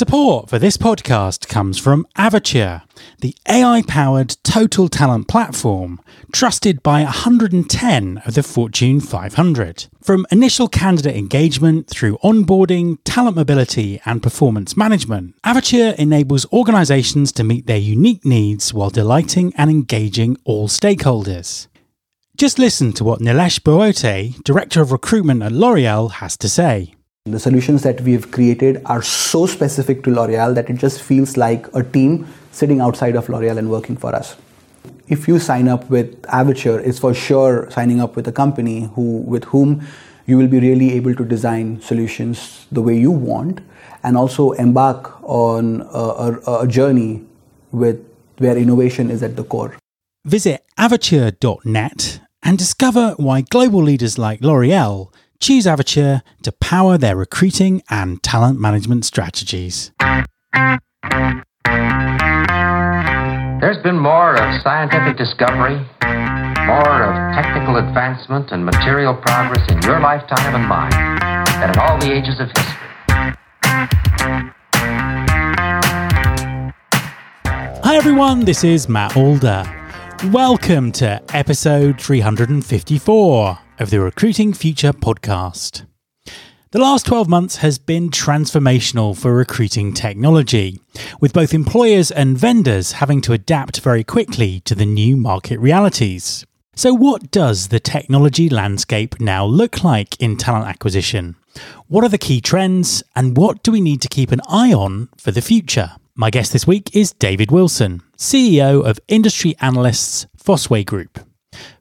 Support for this podcast comes from Avature, the AI powered total talent platform trusted by 110 of the Fortune 500. From initial candidate engagement through onboarding, talent mobility, and performance management, Avature enables organizations to meet their unique needs while delighting and engaging all stakeholders. Just listen to what Nilesh Boate, Director of Recruitment at L'Oreal, has to say. The solutions that we've created are so specific to L'Oreal that it just feels like a team sitting outside of L'Oreal and working for us. If you sign up with Avature, it's for sure signing up with a company who, with whom you will be really able to design solutions the way you want and also embark on a, a, a journey with where innovation is at the core. Visit avature.net and discover why global leaders like L'Oreal choose Avature to power their recruiting and talent management strategies. There's been more of scientific discovery, more of technical advancement and material progress in your lifetime and mine than in all the ages of history. Hi everyone, this is Matt Alder. Welcome to episode 354 of the Recruiting Future podcast. The last 12 months has been transformational for recruiting technology, with both employers and vendors having to adapt very quickly to the new market realities. So, what does the technology landscape now look like in talent acquisition? What are the key trends, and what do we need to keep an eye on for the future? My guest this week is David Wilson, CEO of industry analysts Fosway Group.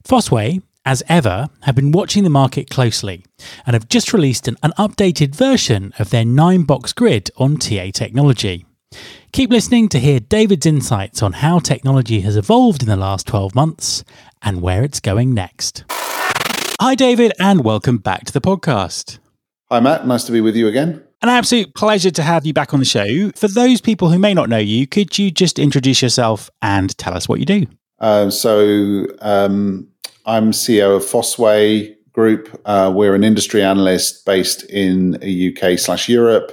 Fosway as ever, have been watching the market closely and have just released an, an updated version of their nine box grid on TA technology. Keep listening to hear David's insights on how technology has evolved in the last 12 months and where it's going next. Hi, David, and welcome back to the podcast. Hi, Matt. Nice to be with you again. An absolute pleasure to have you back on the show. For those people who may not know you, could you just introduce yourself and tell us what you do? Uh, so, um, I'm CEO of Fosway Group. Uh, we're an industry analyst based in the UK slash Europe.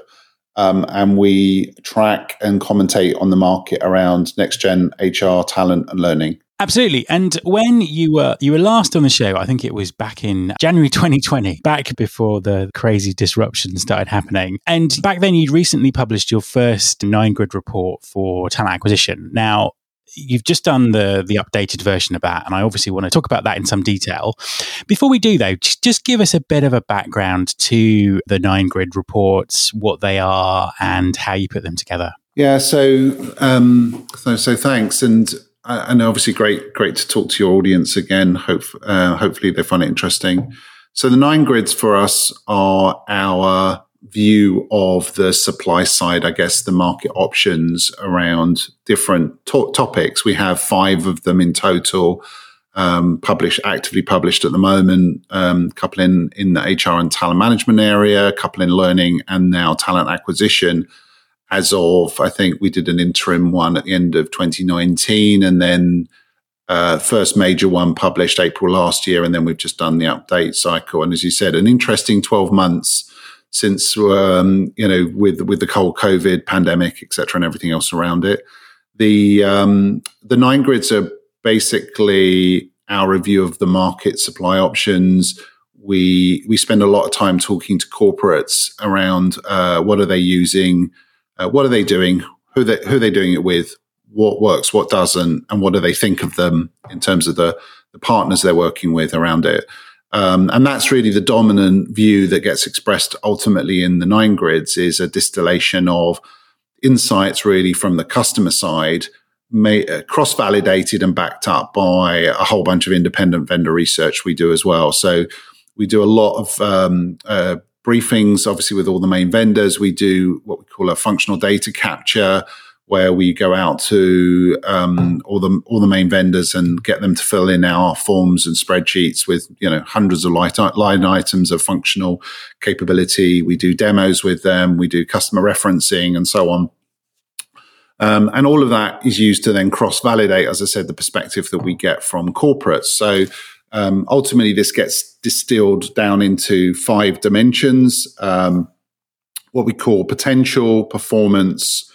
Um, and we track and commentate on the market around next gen HR talent and learning. Absolutely. And when you were you were last on the show, I think it was back in January 2020, back before the crazy disruption started happening. And back then you'd recently published your first nine grid report for talent acquisition. Now, you've just done the the updated version of that, and I obviously want to talk about that in some detail. Before we do, though, just, give us a bit of a background to the nine grid reports, what they are, and how you put them together. Yeah, so um, so, so thanks, and and obviously great great to talk to your audience again. Hope uh, hopefully they find it interesting. So the nine grids for us are our view of the supply side, I guess, the market options around different to- topics. We have five of them in total. Um, published, actively published at the moment. Um, couple in in the HR and talent management area, a couple in learning, and now talent acquisition. As of, I think we did an interim one at the end of 2019, and then uh, first major one published April last year, and then we've just done the update cycle. And as you said, an interesting 12 months since um, you know with with the whole COVID pandemic, etc., and everything else around it. The um, the nine grids are basically our review of the market supply options. We we spend a lot of time talking to corporates around uh, what are they using, uh, what are they doing, who they who are they doing it with, what works, what doesn't, and what do they think of them in terms of the the partners they're working with around it. Um, and that's really the dominant view that gets expressed ultimately in the nine grids is a distillation of insights really from the customer side, uh, cross validated and backed up by a whole bunch of independent vendor research we do as well. So we do a lot of um, uh, briefings, obviously, with all the main vendors. We do what we call a functional data capture where we go out to um, all the all the main vendors and get them to fill in our forms and spreadsheets with you know hundreds of line items of functional capability. We do demos with them. We do customer referencing and so on. Um, and all of that is used to then cross validate, as I said, the perspective that we get from corporates. So um, ultimately, this gets distilled down into five dimensions. Um, what we call potential, performance,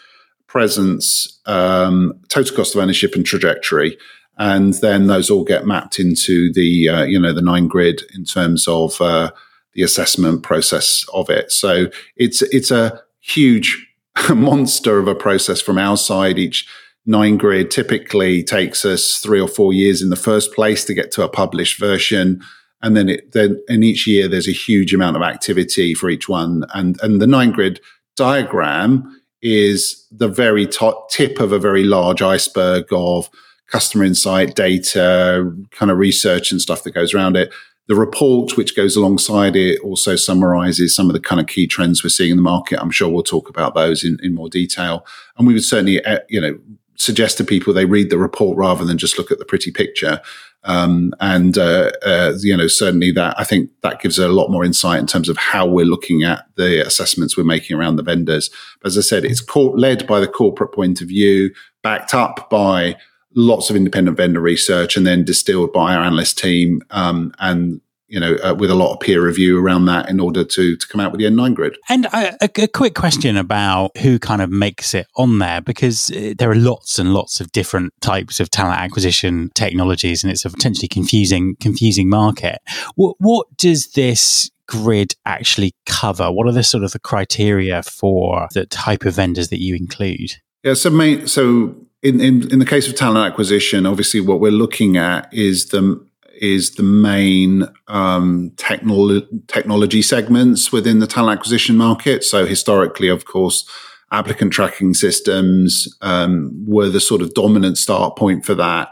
presence, um, total cost of ownership, and trajectory. And then those all get mapped into the uh, you know the nine grid in terms of uh, the assessment process of it. So it's it's a huge monster of a process from our side. Each nine grid typically takes us three or four years in the first place to get to a published version. And then it, then in each year, there's a huge amount of activity for each one. And, and the nine grid diagram is the very top tip of a very large iceberg of customer insight data, kind of research and stuff that goes around it. The report, which goes alongside it, also summarizes some of the kind of key trends we're seeing in the market. I'm sure we'll talk about those in, in more detail. And we would certainly, uh, you know, suggest to people they read the report rather than just look at the pretty picture. Um, and uh, uh, you know, certainly that I think that gives a lot more insight in terms of how we're looking at the assessments we're making around the vendors. But as I said, it's led by the corporate point of view, backed up by lots of independent vendor research, and then distilled by our analyst team. Um, and you know, uh, with a lot of peer review around that in order to to come out with the N9 grid. And a, a, quick question about who kind of makes it on there, because uh, there are lots and lots of different types of talent acquisition technologies, and it's a potentially confusing confusing market. What, what does this grid actually cover? What are the sort of the criteria for the type of vendors that you include? Yeah, so main, so in, in in the case of talent acquisition, obviously what we're looking at is the is the main um, technolo- technology segments within the talent acquisition market. So historically, of course, applicant tracking systems um, were the sort of dominant start point for that.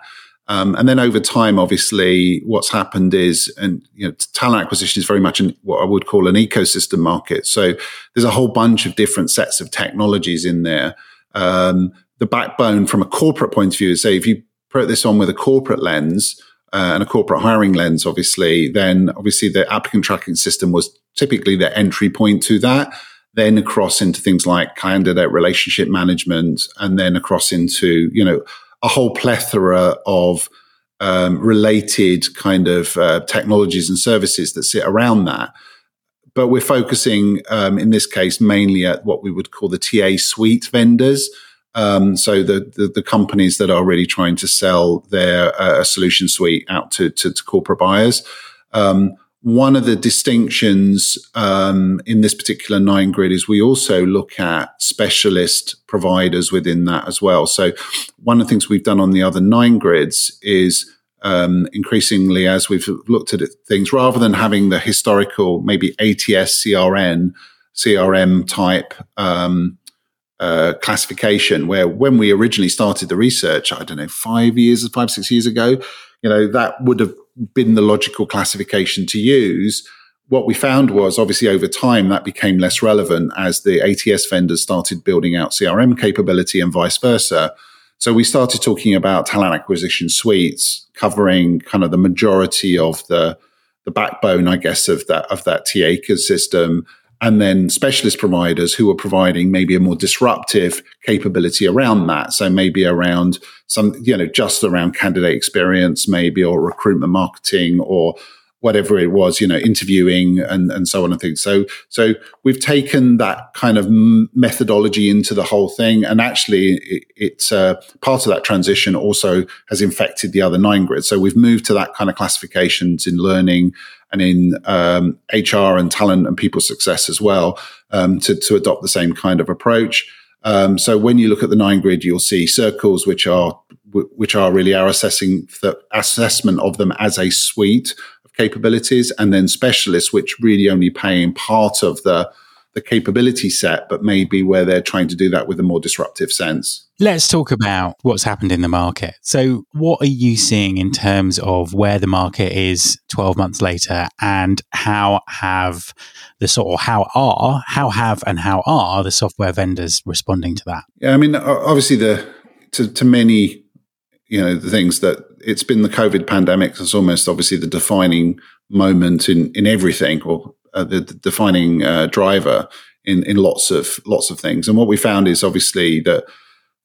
Um, and then over time, obviously, what's happened is, and you know, talent acquisition is very much an, what I would call an ecosystem market. So there's a whole bunch of different sets of technologies in there. Um, the backbone from a corporate point of view is, say, if you put this on with a corporate lens, uh, and a corporate hiring lens, obviously, then obviously the applicant tracking system was typically the entry point to that. Then across into things like candidate relationship management, and then across into you know a whole plethora of um, related kind of uh, technologies and services that sit around that. But we're focusing um, in this case mainly at what we would call the TA suite vendors. Um, so the, the, the companies that are really trying to sell their uh, solution suite out to to, to corporate buyers. Um, one of the distinctions um, in this particular nine grid is we also look at specialist providers within that as well. So one of the things we've done on the other nine grids is um, increasingly as we've looked at things rather than having the historical maybe ATS CRN CRM type um, uh, classification where when we originally started the research, I don't know, five years, five, six years ago, you know, that would have been the logical classification to use. What we found was obviously over time that became less relevant as the ATS vendors started building out CRM capability and vice versa. So we started talking about talent acquisition suites covering kind of the majority of the the backbone, I guess, of that of that TA ecosystem and then specialist providers who are providing maybe a more disruptive capability around that. So maybe around some, you know, just around candidate experience, maybe, or recruitment marketing or whatever it was, you know, interviewing and, and so on and things. So, so we've taken that kind of methodology into the whole thing. And actually it, it's uh, part of that transition also has infected the other nine grids. So we've moved to that kind of classifications in learning and in um, HR and talent and people success as well um, to, to adopt the same kind of approach. Um, so when you look at the nine grid, you'll see circles, which are which are really our assessing the assessment of them as a suite of capabilities, and then specialists, which really only pay in part of the the capability set, but maybe where they're trying to do that with a more disruptive sense. Let's talk about what's happened in the market. So, what are you seeing in terms of where the market is 12 months later and how have the sort of how are, how have and how are the software vendors responding to that? Yeah, I mean, obviously, the to, to many, you know, the things that it's been the COVID pandemic that's almost obviously the defining moment in, in everything or uh, the, the, defining uh, driver in in lots of lots of things. And what we found is obviously that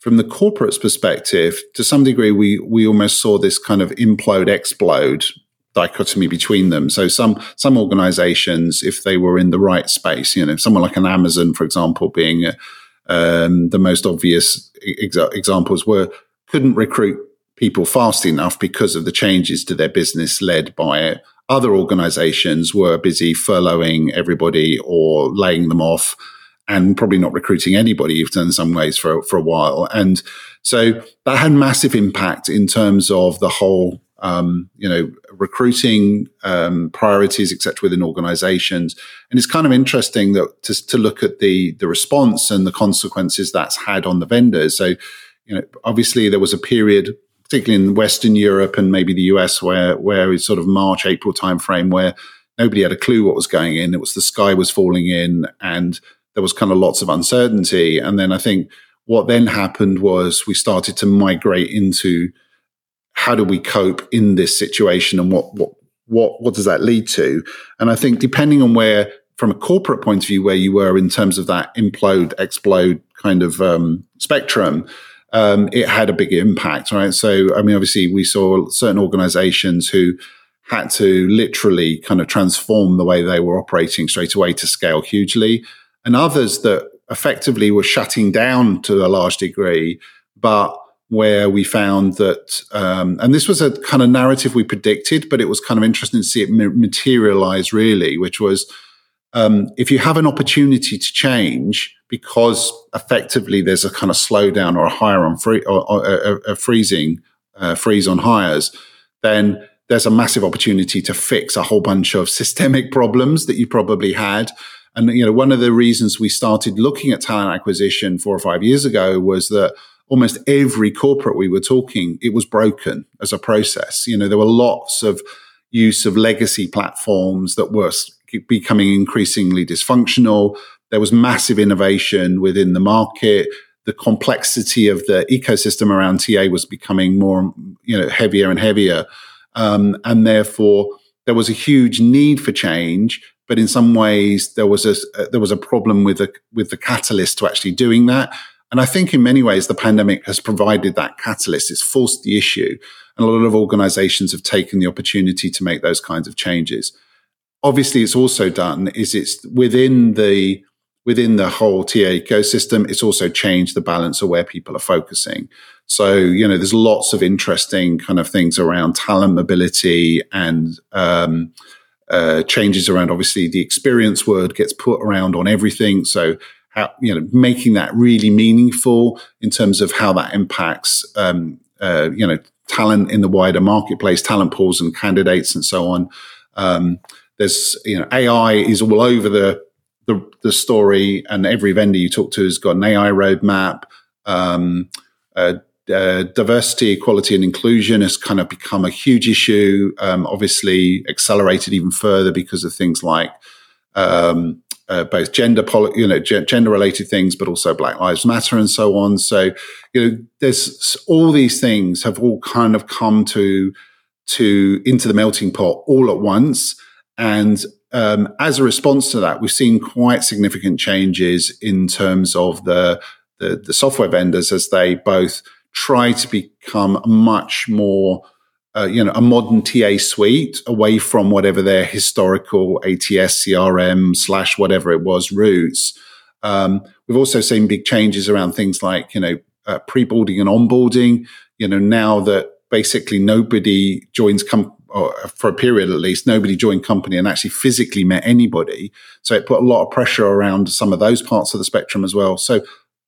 from the corporate's perspective, to some degree, we we almost saw this kind of implode explode dichotomy between them. So some some organizations, if they were in the right space, you know, someone like an Amazon, for example, being um, the most obvious exa- examples, were couldn't recruit people fast enough because of the changes to their business led by it. Other organizations were busy furloughing everybody or laying them off and probably not recruiting anybody even in some ways for, for a while. And so that had massive impact in terms of the whole, um, you know, recruiting um, priorities, etc., within organizations. And it's kind of interesting that to, to look at the, the response and the consequences that's had on the vendors. So, you know, obviously there was a period particularly in Western Europe and maybe the US, where where it's sort of March April timeframe where nobody had a clue what was going in. It was the sky was falling in, and there was kind of lots of uncertainty. And then I think what then happened was we started to migrate into how do we cope in this situation, and what what what what does that lead to? And I think depending on where from a corporate point of view where you were in terms of that implode explode kind of um, spectrum um, it had a big impact, right? So, I mean, obviously, we saw certain organizations who had to literally kind of transform the way they were operating straight away to scale hugely, and others that effectively were shutting down to a large degree, but where we found that, um, and this was a kind of narrative we predicted, but it was kind of interesting to see it materialize really, which was um, if you have an opportunity to change because effectively there's a kind of slowdown or a hire on free or, or a, freezing uh, freeze on hires, then there's a massive opportunity to fix a whole bunch of systemic problems that you probably had. And you know, one of the reasons we started looking at talent acquisition four or five years ago was that almost every corporate we were talking, it was broken as a process. You know, there were lots of use of legacy platforms that were becoming increasingly dysfunctional. There was massive innovation within the market. The complexity of the ecosystem around TA was becoming more, you know, heavier and heavier. Um, and therefore, there was a huge need for change. But in some ways, there was a there was a problem with the with the catalyst to actually doing that. And I think in many ways, the pandemic has provided that catalyst. It's forced the issue. And a lot of organizations have taken the opportunity to make those kinds of changes obviously it's also done is it's within the within the whole TA ecosystem, it's also changed the balance of where people are focusing. So, you know, there's lots of interesting kind of things around talent mobility and um, uh, changes around obviously the experience word gets put around on everything. So, how, you know, making that really meaningful in terms of how that impacts, um, uh, you know, talent in the wider marketplace, talent pools and candidates and so on. Um, there's you know AI is all over the the, the story, and every vendor you talk to has got an AI roadmap. Um, uh, uh, diversity, equality, and inclusion has kind of become a huge issue. Um, obviously, accelerated even further because of things like um, uh, both gender, poli- you know, g- gender-related things, but also Black Lives Matter and so on. So, you know, there's all these things have all kind of come to to into the melting pot all at once. And um, as a response to that, we've seen quite significant changes in terms of the, the, the software vendors as they both try to become much more uh, you know, a modern TA suite away from whatever their historical ATS, CRM slash whatever it was roots. Um, we've also seen big changes around things like, you know, uh, pre-boarding and onboarding. You know, now that basically nobody joins com- or for a period at least, nobody joined company and actually physically met anybody. So it put a lot of pressure around some of those parts of the spectrum as well. So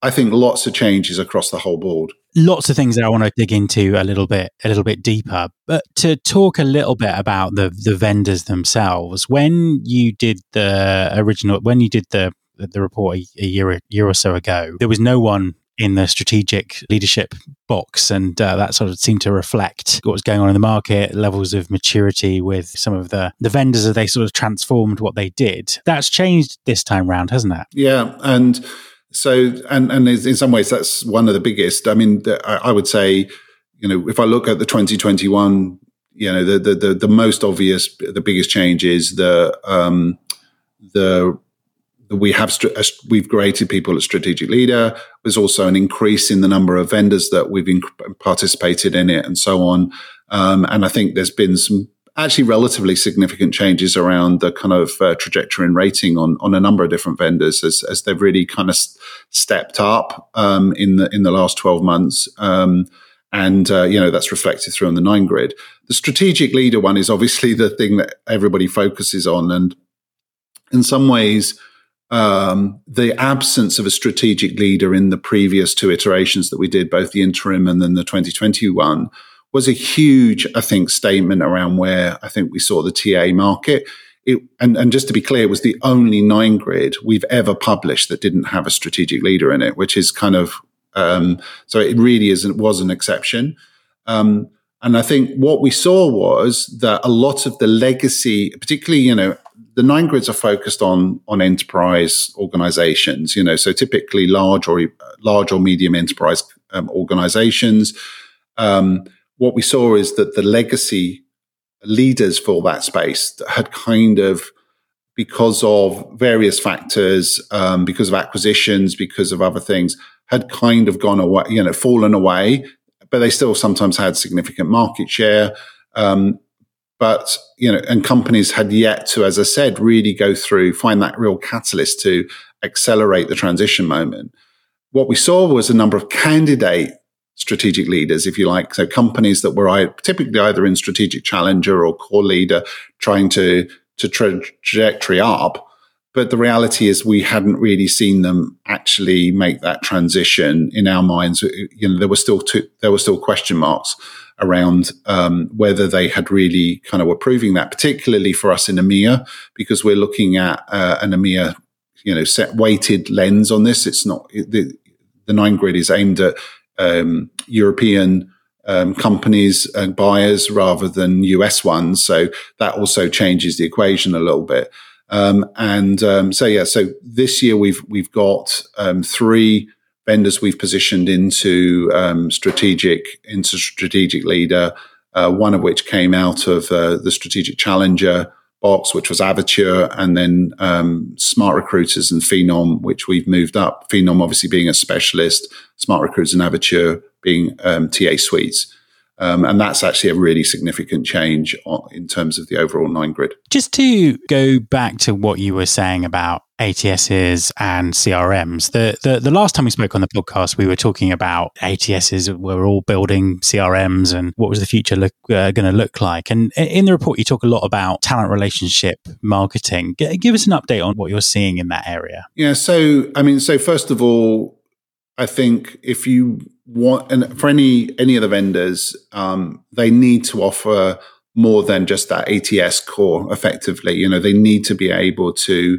I think lots of changes across the whole board. Lots of things that I want to dig into a little bit, a little bit deeper. But to talk a little bit about the the vendors themselves, when you did the original, when you did the the report a, a year a year or so ago, there was no one in the strategic leadership box. And uh, that sort of seemed to reflect what was going on in the market, levels of maturity with some of the, the vendors as they sort of transformed what they did. That's changed this time round, hasn't it? Yeah. And so, and, and in some ways, that's one of the biggest. I mean, I would say, you know, if I look at the 2021, you know, the, the, the, the most obvious, the biggest change is the, um, the we have we've created people as strategic leader. There's also an increase in the number of vendors that we've participated in it, and so on. Um, and I think there's been some actually relatively significant changes around the kind of uh, trajectory and rating on on a number of different vendors as, as they've really kind of stepped up um, in the in the last twelve months. Um, and uh, you know that's reflected through on the nine grid. The strategic leader one is obviously the thing that everybody focuses on, and in some ways, um, the absence of a strategic leader in the previous two iterations that we did, both the interim and then the 2021, was a huge, I think, statement around where I think we saw the TA market. It, and, and just to be clear, it was the only nine grid we've ever published that didn't have a strategic leader in it, which is kind of um, so it really is was an exception. Um, and I think what we saw was that a lot of the legacy, particularly, you know, the nine grids are focused on on enterprise organizations, you know, so typically large or large or medium enterprise um, organizations. Um, what we saw is that the legacy leaders for that space had kind of because of various factors, um, because of acquisitions, because of other things, had kind of gone away, you know, fallen away, but they still sometimes had significant market share. Um, but, you know, and companies had yet to, as I said, really go through, find that real catalyst to accelerate the transition moment. What we saw was a number of candidate strategic leaders, if you like. So companies that were typically either in strategic challenger or core leader trying to, to trajectory up but the reality is we hadn't really seen them actually make that transition in our minds. You know, there were still two, there were still question marks around um, whether they had really kind of were proving that, particularly for us in EMEA, because we're looking at uh, an EMEA, you know, set weighted lens on this. It's not the, the nine grid is aimed at um, European um, companies and buyers rather than US ones, so that also changes the equation a little bit. Um, and um, so yeah, so this year we've we've got um, three vendors we've positioned into um, strategic into strategic leader. Uh, one of which came out of uh, the strategic challenger box, which was Avature, and then um, Smart Recruiters and Phenom, which we've moved up. Phenom obviously being a specialist, Smart Recruiters and Avature being um, TA suites. Um, and that's actually a really significant change in terms of the overall nine grid. Just to go back to what you were saying about ATSs and CRMs. The, the, the last time we spoke on the podcast, we were talking about ATSs. We're all building CRMs and what was the future look uh, going to look like. And in the report, you talk a lot about talent relationship marketing. G- give us an update on what you're seeing in that area. Yeah. So, I mean, so first of all, I think if you want, and for any any of the vendors, um, they need to offer more than just that ATS core. Effectively, you know, they need to be able to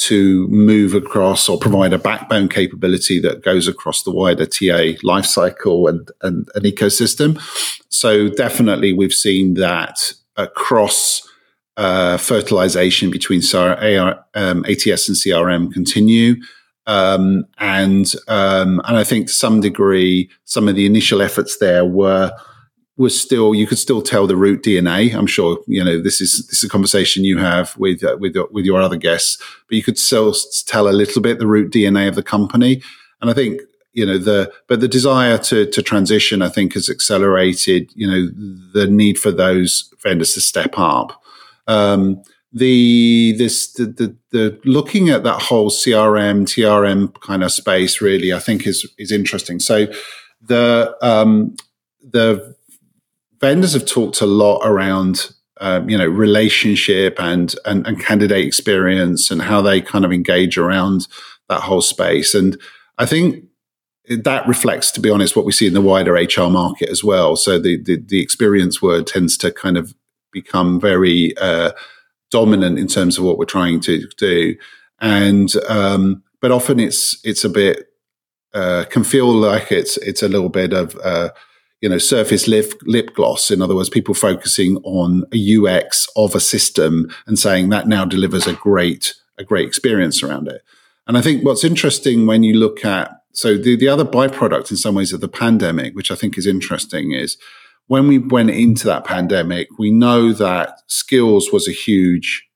to move across or provide a backbone capability that goes across the wider TA lifecycle and, and an ecosystem. So definitely, we've seen that across uh, fertilization between AR, um, ATS and CRM continue. Um, and um, and I think to some degree, some of the initial efforts there were was still you could still tell the root DNA. I'm sure you know this is this is a conversation you have with uh, with with your other guests, but you could still tell a little bit the root DNA of the company. And I think you know the but the desire to to transition, I think, has accelerated. You know the need for those vendors to step up. Um, the this the, the, the looking at that whole CRM TRM kind of space really I think is is interesting. So the um, the vendors have talked a lot around um, you know relationship and, and and candidate experience and how they kind of engage around that whole space and I think that reflects, to be honest, what we see in the wider HR market as well. So the the, the experience word tends to kind of become very uh, dominant in terms of what we're trying to do. And um, but often it's it's a bit uh, can feel like it's it's a little bit of uh, you know surface lip lip gloss. In other words, people focusing on a UX of a system and saying that now delivers a great a great experience around it. And I think what's interesting when you look at so the, the other byproduct in some ways of the pandemic, which I think is interesting, is when we went into that pandemic, we know that skills was a huge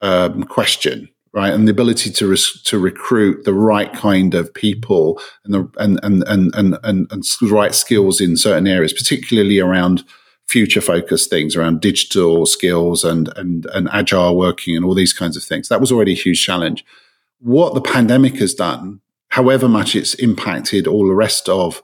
um, question, right? And the ability to res- to recruit the right kind of people and the and and and and and, and right skills in certain areas, particularly around future focused things around digital skills and, and, and agile working and all these kinds of things. That was already a huge challenge. What the pandemic has done, however much it's impacted all the rest of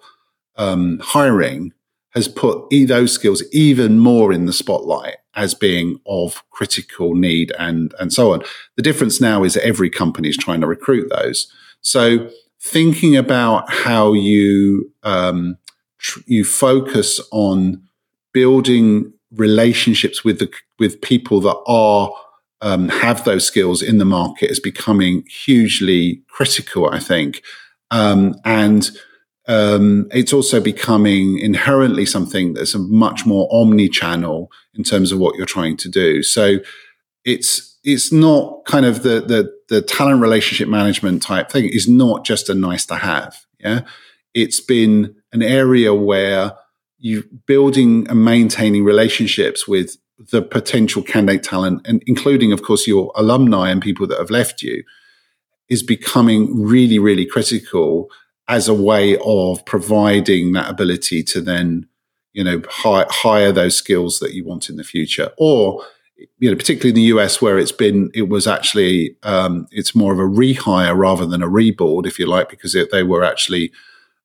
um, hiring, has put those skills even more in the spotlight as being of critical need and, and so on. The difference now is every company is trying to recruit those. So thinking about how you, um, tr- you focus on building relationships with the, with people that are, um, have those skills in the market is becoming hugely critical, I think. Um, and, um, it's also becoming inherently something that's a much more omni-channel in terms of what you're trying to do. So it's it's not kind of the the the talent relationship management type thing is not just a nice to have. Yeah, it's been an area where you building and maintaining relationships with the potential candidate talent, and including, of course, your alumni and people that have left you, is becoming really, really critical as a way of providing that ability to then, you know, hire, hire those skills that you want in the future. Or, you know, particularly in the US where it's been, it was actually, um, it's more of a rehire rather than a reboard, if you like, because it, they were actually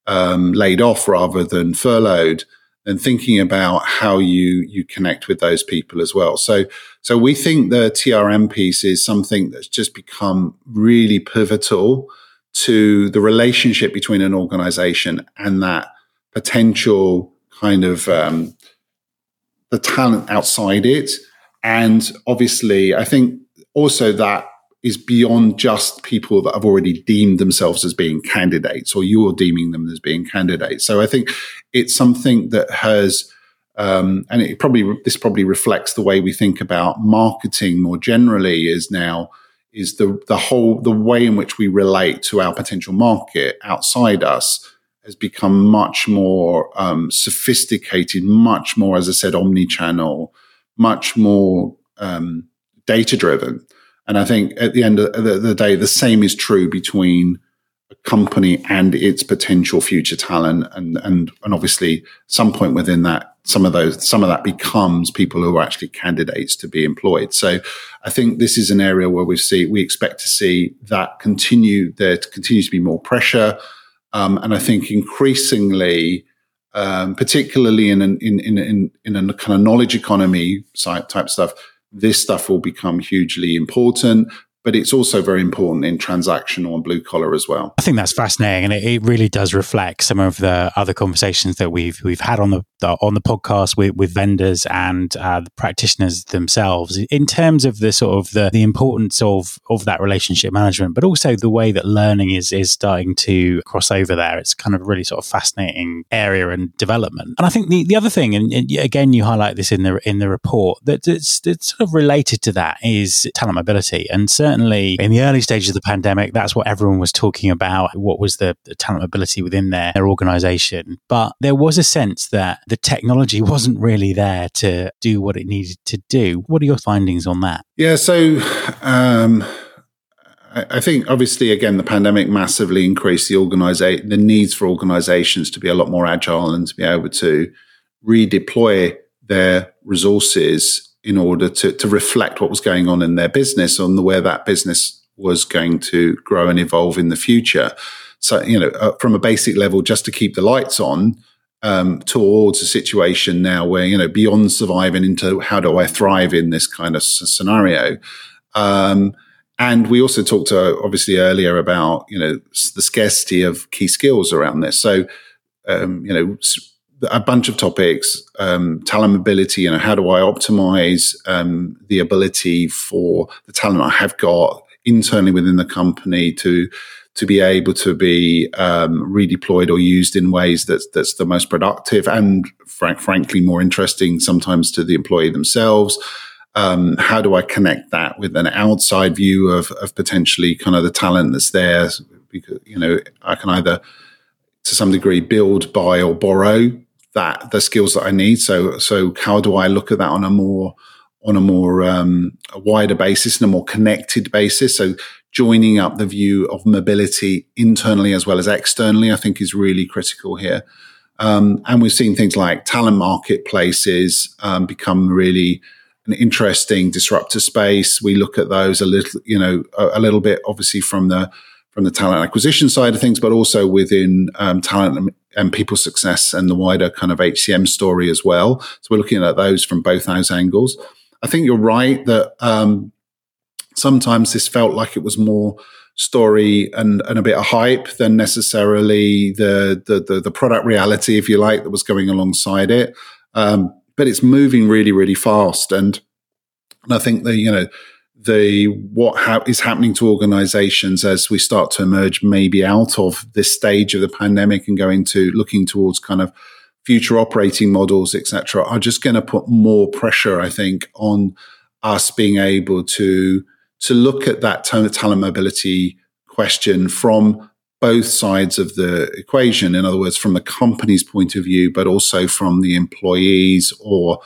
um, laid off rather than furloughed and thinking about how you you connect with those people as well. So so we think the TRM piece is something that's just become really pivotal to the relationship between an organization and that potential kind of um, the talent outside it. And obviously, I think also that is beyond just people that have already deemed themselves as being candidates or you're deeming them as being candidates. So I think it's something that has, um, and it probably, this probably reflects the way we think about marketing more generally is now is the the whole the way in which we relate to our potential market outside us has become much more um, sophisticated, much more, as I said, omni-channel, much more um, data driven. And I think at the end of the, the day, the same is true between company and its potential future talent, and and and obviously, some point within that, some of those, some of that becomes people who are actually candidates to be employed. So, I think this is an area where we see we expect to see that continue. There continues to be more pressure, um, and I think increasingly. Um, particularly in, an, in in in in a kind of knowledge economy type stuff, this stuff will become hugely important but it's also very important in transactional and blue collar as well. I think that's fascinating, and it, it, really does reflect some of the other conversations that we've we've had on the, the on the podcast with, with vendors and uh, the practitioners themselves in terms of the sort of the, the importance of of that relationship management, but also the way that learning is is starting to cross over there. It's kind of a really sort of fascinating area and development. And I think the, the other thing, and, and again, you highlight this in the in the report that it's, it's sort of related to that is talent mobility and. So certainly in the early stages of the pandemic, that's what everyone was talking about. What was the, the talent mobility within their, their organization? But there was a sense that the technology wasn't really there to do what it needed to do. What are your findings on that? Yeah, so um, I think obviously again the pandemic massively increased the organization the needs for organizations to be a lot more agile and to be able to redeploy their resources in order to, to reflect what was going on in their business on the where that business was going to grow and evolve in the future. So, you know, uh, from a basic level, just to keep the lights on, um, towards a situation now where, you know, beyond surviving into how do I thrive in this kind of scenario. Um, and we also talked uh, obviously earlier about, you know, the scarcity of key skills around this. So, um, you know, a bunch of topics, um, talent mobility, you know, how do I optimize um, the ability for the talent I have got internally within the company to to be able to be um, redeployed or used in ways that's that's the most productive and frank, frankly more interesting sometimes to the employee themselves. Um, how do I connect that with an outside view of, of potentially kind of the talent that's there? Because you know, I can either to some degree build, buy, or borrow that the skills that I need. So so how do I look at that on a more on a more um, a wider basis and a more connected basis? So joining up the view of mobility internally as well as externally, I think is really critical here. Um, and we've seen things like talent marketplaces um, become really an interesting disruptor space. We look at those a little, you know, a, a, little bit obviously from the from the talent acquisition side of things, but also within um, talent and, people success and the wider kind of HCM story as well. So we're looking at those from both those angles. I think you're right that um, sometimes this felt like it was more story and, and a bit of hype than necessarily the, the, the, the product reality, if you like, that was going alongside it. Um, but it's moving really, really fast. And, and I think that, you know, the what ha- is happening to organizations as we start to emerge maybe out of this stage of the pandemic and going to looking towards kind of future operating models etc are just going to put more pressure i think on us being able to to look at that talent mobility question from both sides of the equation. In other words, from the company's point of view, but also from the employees or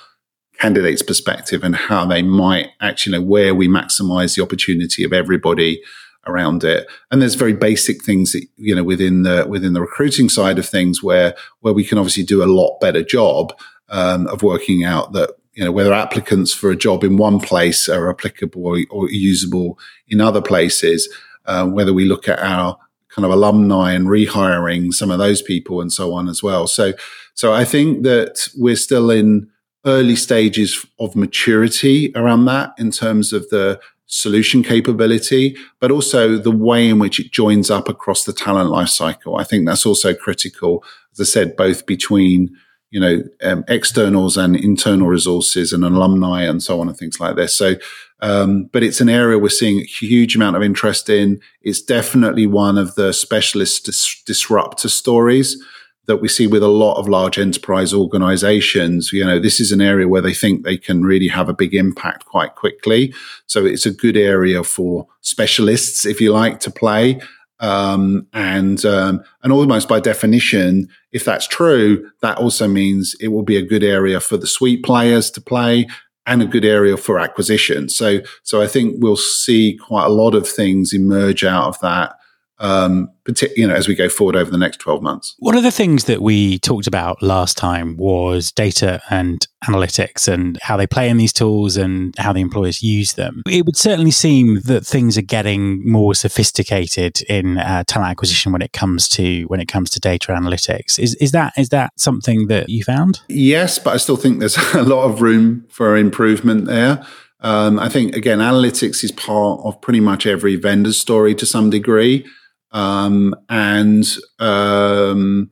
candidates' perspective and how they might actually know where we maximize the opportunity of everybody around it. And there's very basic things that, you know, within the, within the recruiting side of things where, where we can obviously do a lot better job, um, of working out that you know, whether applicants for a job in one place are applicable or, or usable in other places, uh, whether we look at our kind of alumni and rehiring some of those people and so on as well. So, so I think that we're still in early stages of maturity around that in terms of the solution capability, but also the way in which it joins up across the talent lifecycle. I think that's also critical, as I said, both between you know, um, externals and internal resources and alumni and so on and things like this. So, um, but it's an area we're seeing a huge amount of interest in. It's definitely one of the specialist dis- disruptor stories that we see with a lot of large enterprise organizations. You know, this is an area where they think they can really have a big impact quite quickly. So it's a good area for specialists, if you like, to play. Um, and um, and almost by definition, if that's true, that also means it will be a good area for the suite players to play and a good area for acquisition. So so I think we'll see quite a lot of things emerge out of that um, you know, as we go forward over the next 12 months. One of the things that we talked about last time was data and analytics and how they play in these tools and how the employers use them. It would certainly seem that things are getting more sophisticated in uh, talent acquisition when it comes to when it comes to data analytics. Is is that is that something that you found? Yes, but I still think there's a lot of room for improvement there. Um, I think again, analytics is part of pretty much every vendor's story to some degree. Um, and um,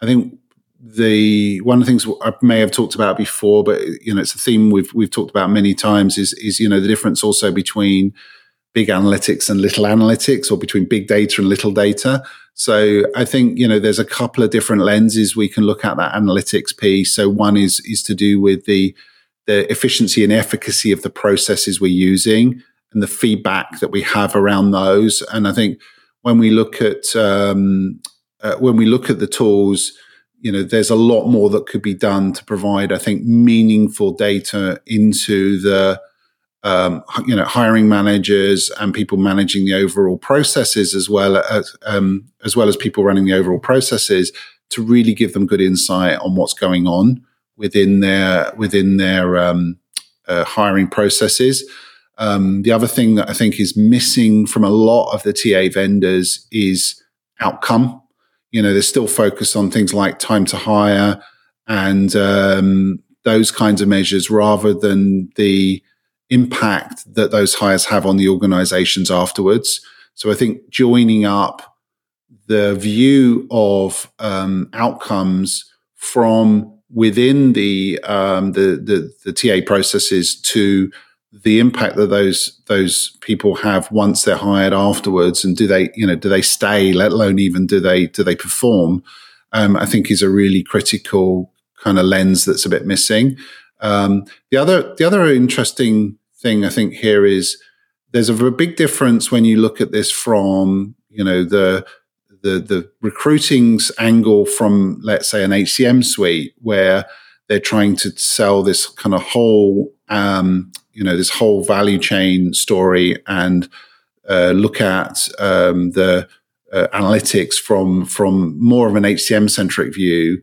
I think the one of the things I may have talked about before, but you know, it's a theme we've we've talked about many times. Is is you know the difference also between big analytics and little analytics, or between big data and little data. So I think you know there's a couple of different lenses we can look at that analytics piece. So one is is to do with the the efficiency and efficacy of the processes we're using and the feedback that we have around those. And I think when we look at um, uh, when we look at the tools, you know, there's a lot more that could be done to provide, I think, meaningful data into the um, you know hiring managers and people managing the overall processes as well as um, as well as people running the overall processes to really give them good insight on what's going on within their within their um, uh, hiring processes. Um, the other thing that I think is missing from a lot of the TA vendors is outcome. You know, they're still focused on things like time to hire and um, those kinds of measures rather than the impact that those hires have on the organizations afterwards. So I think joining up the view of um, outcomes from within the, um, the, the the TA processes to the impact that those those people have once they're hired afterwards and do they you know do they stay let alone even do they do they perform um, i think is a really critical kind of lens that's a bit missing. Um, the other the other interesting thing i think here is there's a big difference when you look at this from you know the the the recruiting's angle from let's say an hcm suite where they're trying to sell this kind of whole um, you know this whole value chain story and uh, look at um, the uh, analytics from from more of an HCM centric view.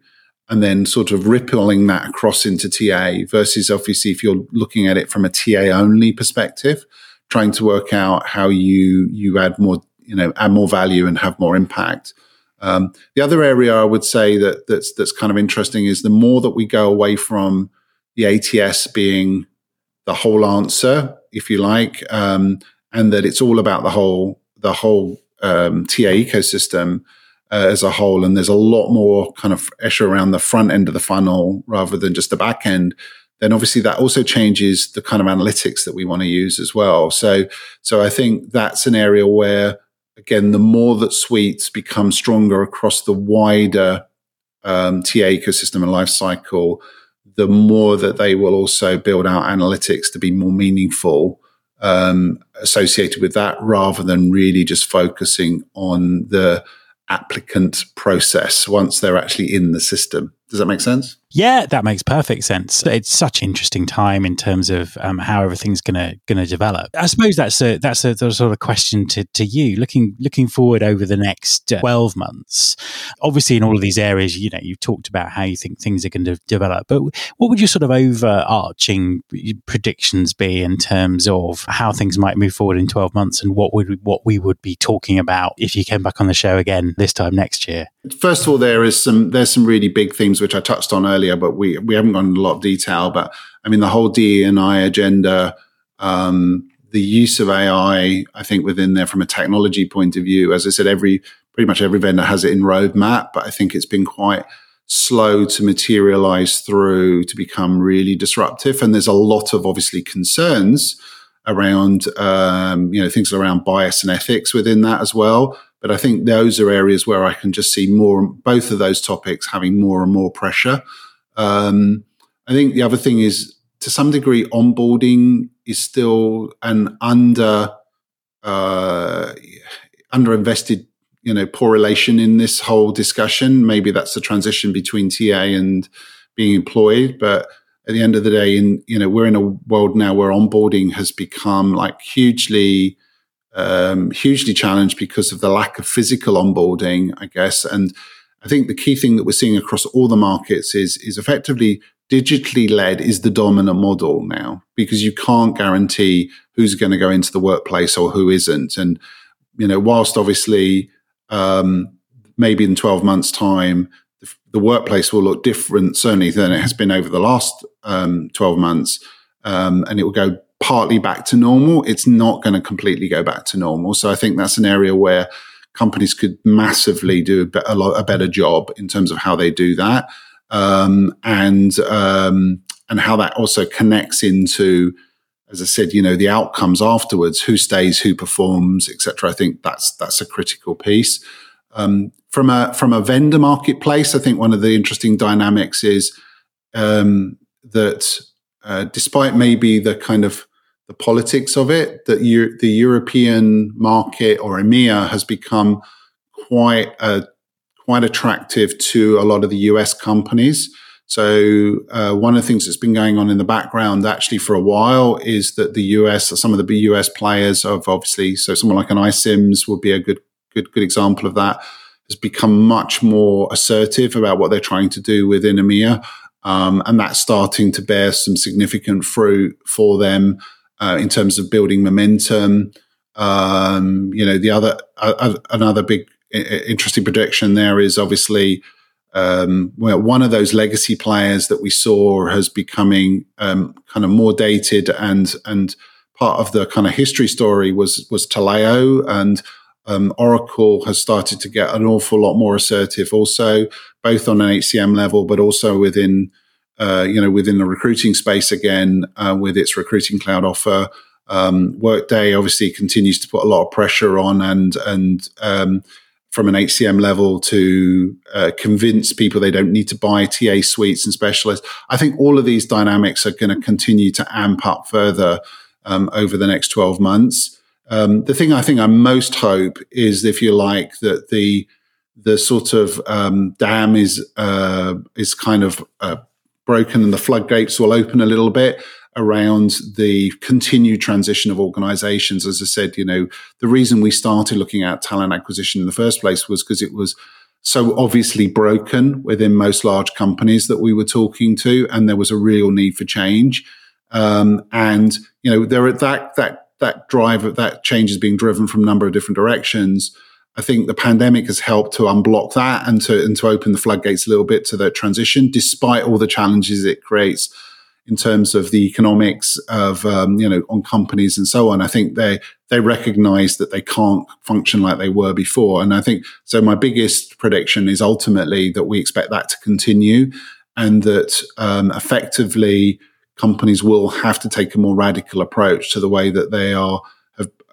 and then sort of rippling that across into TA versus obviously if you're looking at it from a TA only perspective, trying to work out how you you add more you know add more value and have more impact. Um, the other area I would say that that's that's kind of interesting is the more that we go away from the ATS being the whole answer, if you like, um, and that it's all about the whole the whole um, TA ecosystem uh, as a whole. And there's a lot more kind of pressure around the front end of the funnel rather than just the back end. Then obviously that also changes the kind of analytics that we want to use as well. So, so I think that's an area where again, the more that suites become stronger across the wider um, TA ecosystem and life cycle, the more that they will also build out analytics to be more meaningful um, associated with that, rather than really just focusing on the applicant process once they're actually in the system. Does that make sense? Yeah, that makes perfect sense. It's such interesting time in terms of um, how everything's gonna gonna develop. I suppose that's a that's a, sort of question to, to you looking looking forward over the next uh, twelve months. Obviously, in all of these areas, you know, you've talked about how you think things are going to develop, but what would your sort of overarching predictions be in terms of how things might move forward in twelve months, and what would what we would be talking about if you came back on the show again this time next year? First of all, there is some there's some really big themes which I touched on earlier, but we we haven't gone into a lot of detail. But I mean, the whole DE and I agenda, um, the use of AI, I think within there from a technology point of view, as I said, every pretty much every vendor has it in roadmap, but I think it's been quite slow to materialize through to become really disruptive. And there's a lot of obviously concerns around um, you know things around bias and ethics within that as well. But I think those are areas where I can just see more, both of those topics having more and more pressure. Um, I think the other thing is to some degree, onboarding is still an under, uh, under invested, you know, poor relation in this whole discussion. Maybe that's the transition between TA and being employed, but at the end of the day, in you know, we're in a world now where onboarding has become like hugely um, hugely challenged because of the lack of physical onboarding, I guess. And I think the key thing that we're seeing across all the markets is is effectively digitally led is the dominant model now because you can't guarantee who's going to go into the workplace or who isn't. And you know, whilst obviously um, maybe in twelve months' time the, workplace will look different, certainly than it has been over the last um, twelve months, um, and it will go partly back to normal. It's not going to completely go back to normal. So I think that's an area where companies could massively do a, lot, a better job in terms of how they do that, um, and um, and how that also connects into, as I said, you know, the outcomes afterwards, who stays, who performs, etc. I think that's that's a critical piece. Um, from a from a vendor marketplace, I think one of the interesting dynamics is um, that uh, despite maybe the kind of the politics of it, that you, the European market or EMEA has become quite uh, quite attractive to a lot of the US companies. So uh, one of the things that's been going on in the background actually for a while is that the US, some of the US players have obviously, so someone like an iCIMS would be a good good good example of that, has become much more assertive about what they're trying to do within EMEA. Um, and that's starting to bear some significant fruit for them uh, in terms of building momentum. Um, you know, the other uh, another big interesting prediction there is obviously um, well, one of those legacy players that we saw has becoming um, kind of more dated and and part of the kind of history story was was Taleo and um, Oracle has started to get an awful lot more assertive also both on an HCM level, but also within, uh, you know, within the recruiting space again, uh, with its recruiting cloud offer. Um, Workday obviously continues to put a lot of pressure on and, and, um, from an HCM level to uh, convince people they don't need to buy TA suites and specialists. I think all of these dynamics are going to continue to amp up further um, over the next 12 months. Um, the thing I think I most hope is, if you like, that the the sort of um, dam is uh, is kind of uh, broken and the floodgates will open a little bit around the continued transition of organizations. As I said, you know, the reason we started looking at talent acquisition in the first place was because it was so obviously broken within most large companies that we were talking to, and there was a real need for change. Um, and you know, there that that that drive of that change is being driven from a number of different directions. I think the pandemic has helped to unblock that and to and to open the floodgates a little bit to the transition, despite all the challenges it creates in terms of the economics of um, you know on companies and so on. I think they they recognise that they can't function like they were before, and I think so. My biggest prediction is ultimately that we expect that to continue, and that um, effectively companies will have to take a more radical approach to the way that they are,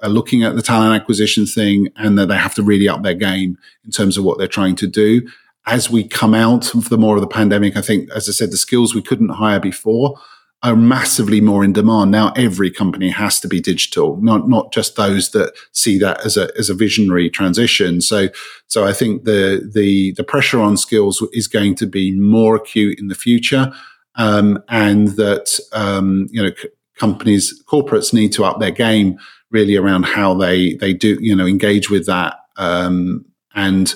are looking at the talent acquisition thing, and that they have to really up their game in terms of what they're trying to do as we come out of the more of the pandemic, I think, as I said, the skills we couldn't hire before are massively more in demand. Now every company has to be digital, not, not just those that see that as a, as a visionary transition. So, so I think the, the, the pressure on skills is going to be more acute in the future. Um, and that, um, you know, c- companies, corporates need to up their game really around how they, they do, you know, engage with that. Um, and,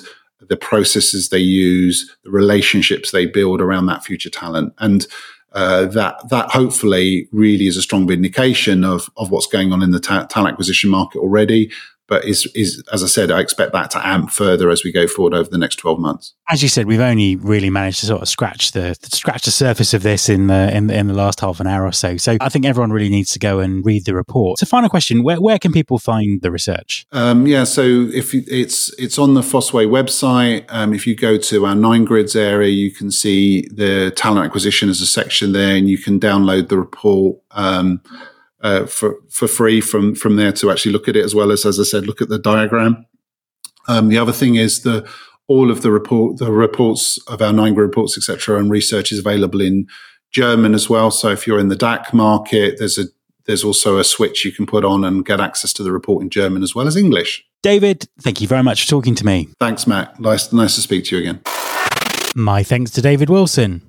the processes they use, the relationships they build around that future talent, and uh, that that hopefully really is a strong vindication of of what's going on in the ta- talent acquisition market already, but is is as I said, I expect that to amp further as we go forward over the next twelve months. As you said, we've only really managed to sort of scratch the scratch the surface of this in the in, in the last half an hour or so. So I think everyone really needs to go and read the report. So, final question: Where where can people find the research? Um, yeah, so if it's it's on the Fosway website. Um, if you go to our nine grids area, you can see the talent acquisition as a section there, and you can download the report. Um, uh, for for free from from there to actually look at it as well as as I said look at the diagram. Um, the other thing is the all of the report the reports of our nine reports etc and research is available in German as well. So if you're in the DACH market, there's a there's also a switch you can put on and get access to the report in German as well as English. David, thank you very much for talking to me. Thanks, Matt. Nice, nice to speak to you again. My thanks to David Wilson.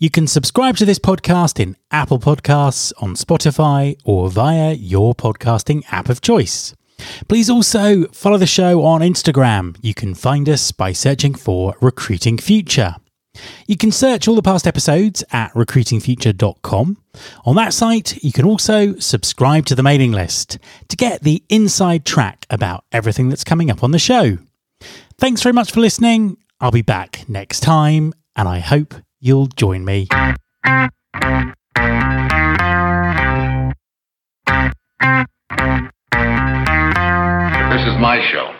You can subscribe to this podcast in Apple Podcasts, on Spotify, or via your podcasting app of choice. Please also follow the show on Instagram. You can find us by searching for Recruiting Future. You can search all the past episodes at recruitingfuture.com. On that site, you can also subscribe to the mailing list to get the inside track about everything that's coming up on the show. Thanks very much for listening. I'll be back next time, and I hope you'll join me. This is my show.